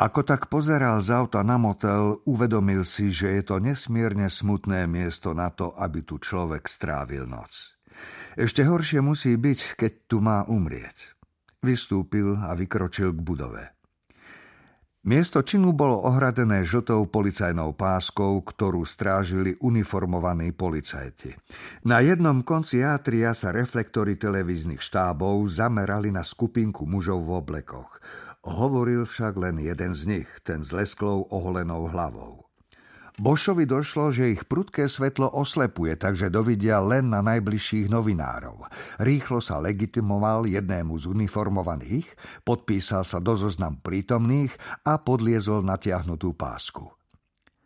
Ako tak pozeral z auta na motel, uvedomil si, že je to nesmierne smutné miesto na to, aby tu človek strávil noc. Ešte horšie musí byť, keď tu má umrieť. Vystúpil a vykročil k budove. Miesto činu bolo ohradené žltou policajnou páskou, ktorú strážili uniformovaní policajti. Na jednom konci atria sa reflektory televíznych štábov zamerali na skupinku mužov v oblekoch. Hovoril však len jeden z nich, ten s lesklou oholenou hlavou. Bošovi došlo, že ich prudké svetlo oslepuje, takže dovidia len na najbližších novinárov. Rýchlo sa legitimoval jednému z uniformovaných, podpísal sa do zoznam prítomných a podliezol natiahnutú pásku.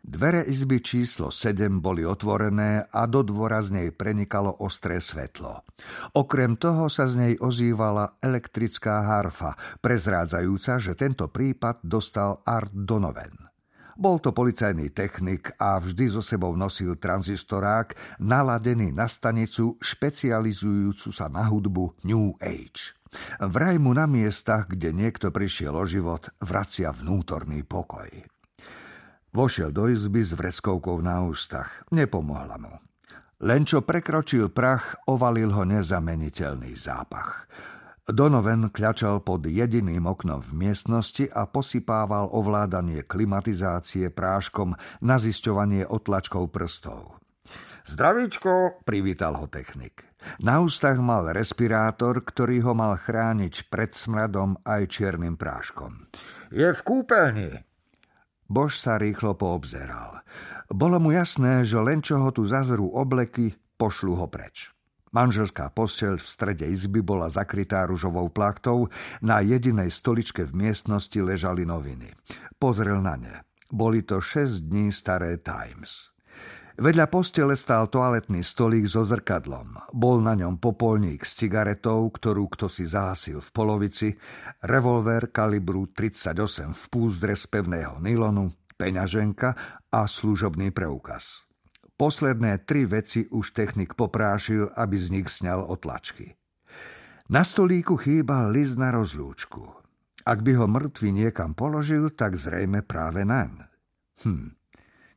Dvere izby číslo 7 boli otvorené a do dvora z nej prenikalo ostré svetlo. Okrem toho sa z nej ozývala elektrická harfa, prezrádzajúca, že tento prípad dostal Art Donovan. Bol to policajný technik a vždy so sebou nosil tranzistorák naladený na stanicu špecializujúcu sa na hudbu New Age. Vraj mu na miestach, kde niekto prišiel o život, vracia vnútorný pokoj. Vošiel do izby s vreckovkou na ústach. Nepomohla mu. Len čo prekročil prach, ovalil ho nezameniteľný zápach. Donoven kľačal pod jediným oknom v miestnosti a posypával ovládanie klimatizácie práškom na zisťovanie otlačkov prstov. Zdravíčko, privítal ho technik. Na ústach mal respirátor, ktorý ho mal chrániť pred smradom aj čiernym práškom. Je v kúpeľni, Bož sa rýchlo poobzeral. Bolo mu jasné, že len čo ho tu zazrú obleky, pošlu ho preč. Manželská posteľ v strede izby bola zakrytá ružovou plachtou, na jedinej stoličke v miestnosti ležali noviny. Pozrel na ne. Boli to 6 dní staré Times. Vedľa postele stál toaletný stolík so zrkadlom. Bol na ňom popolník s cigaretou, ktorú kto si zahasil v polovici, revolver kalibru 38 v púzdre z pevného nylonu, peňaženka a služobný preukaz. Posledné tri veci už technik poprášil, aby z nich sňal otlačky. Na stolíku chýbal list na rozlúčku. Ak by ho mŕtvy niekam položil, tak zrejme práve naň. Hm,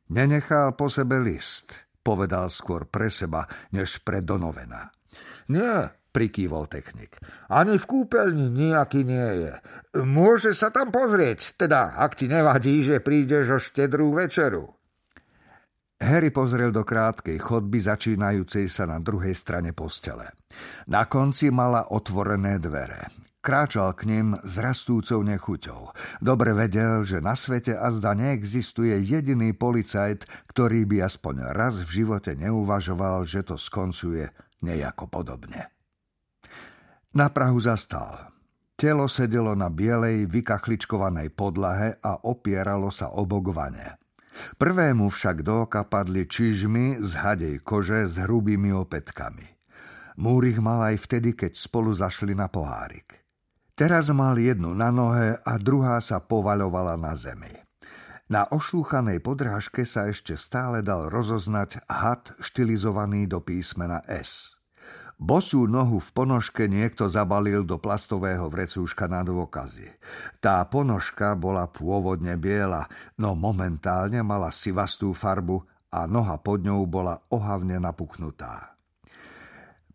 Nenechal po sebe list, povedal skôr pre seba, než pre Donovena. Nie, prikývol technik. Ani v kúpeľni nejaký nie je. Môže sa tam pozrieť, teda ak ti nevadí, že prídeš o štedrú večeru. Harry pozrel do krátkej chodby začínajúcej sa na druhej strane postele. Na konci mala otvorené dvere. Kráčal k ním s rastúcou nechuťou. Dobre vedel, že na svete azda neexistuje jediný policajt, ktorý by aspoň raz v živote neuvažoval, že to skoncuje nejako podobne. Na Prahu zastal. Telo sedelo na bielej, vykachličkovanej podlahe a opieralo sa o bok vane. Prvému však do oka padli čižmy z hadej kože s hrubými opetkami. Múrich mal aj vtedy, keď spolu zašli na pohárik. Teraz mal jednu na nohe a druhá sa povaľovala na zemi. Na ošúchanej podrážke sa ešte stále dal rozoznať had štilizovaný do písmena S. Bosú nohu v ponožke niekto zabalil do plastového vrecúška na dôkazy. Tá ponožka bola pôvodne biela, no momentálne mala sivastú farbu a noha pod ňou bola ohavne napuknutá.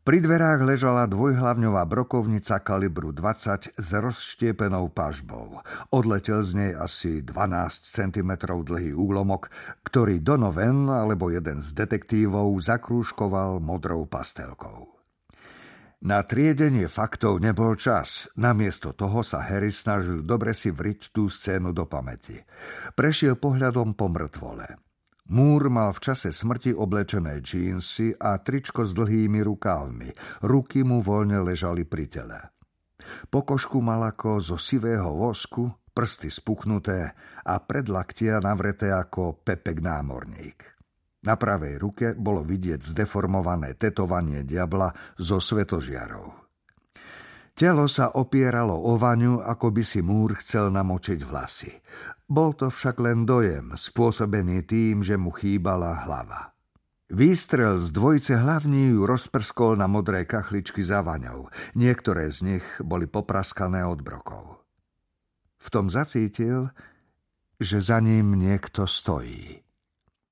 Pri dverách ležala dvojhlavňová brokovnica kalibru 20 s rozštiepenou pažbou. Odletel z nej asi 12 cm dlhý úlomok, ktorý Donovan alebo jeden z detektívov zakrúškoval modrou pastelkou. Na triedenie faktov nebol čas. Namiesto toho sa Harry snažil dobre si vriť tú scénu do pamäti. Prešiel pohľadom po mŕtvole. Múr mal v čase smrti oblečené džínsy a tričko s dlhými rukávmi. Ruky mu voľne ležali pri tele. Pokožku mal ako zo sivého vosku, prsty spuchnuté a predlaktia navreté ako pepek námorník. Na pravej ruke bolo vidieť zdeformované tetovanie diabla zo svetožiarov. Telo sa opieralo o vaňu, ako by si múr chcel namočiť vlasy. Bol to však len dojem, spôsobený tým, že mu chýbala hlava. Výstrel z dvojice hlavní ju rozprskol na modré kachličky za vaňou. Niektoré z nich boli popraskané od brokov. V tom zacítil, že za ním niekto stojí.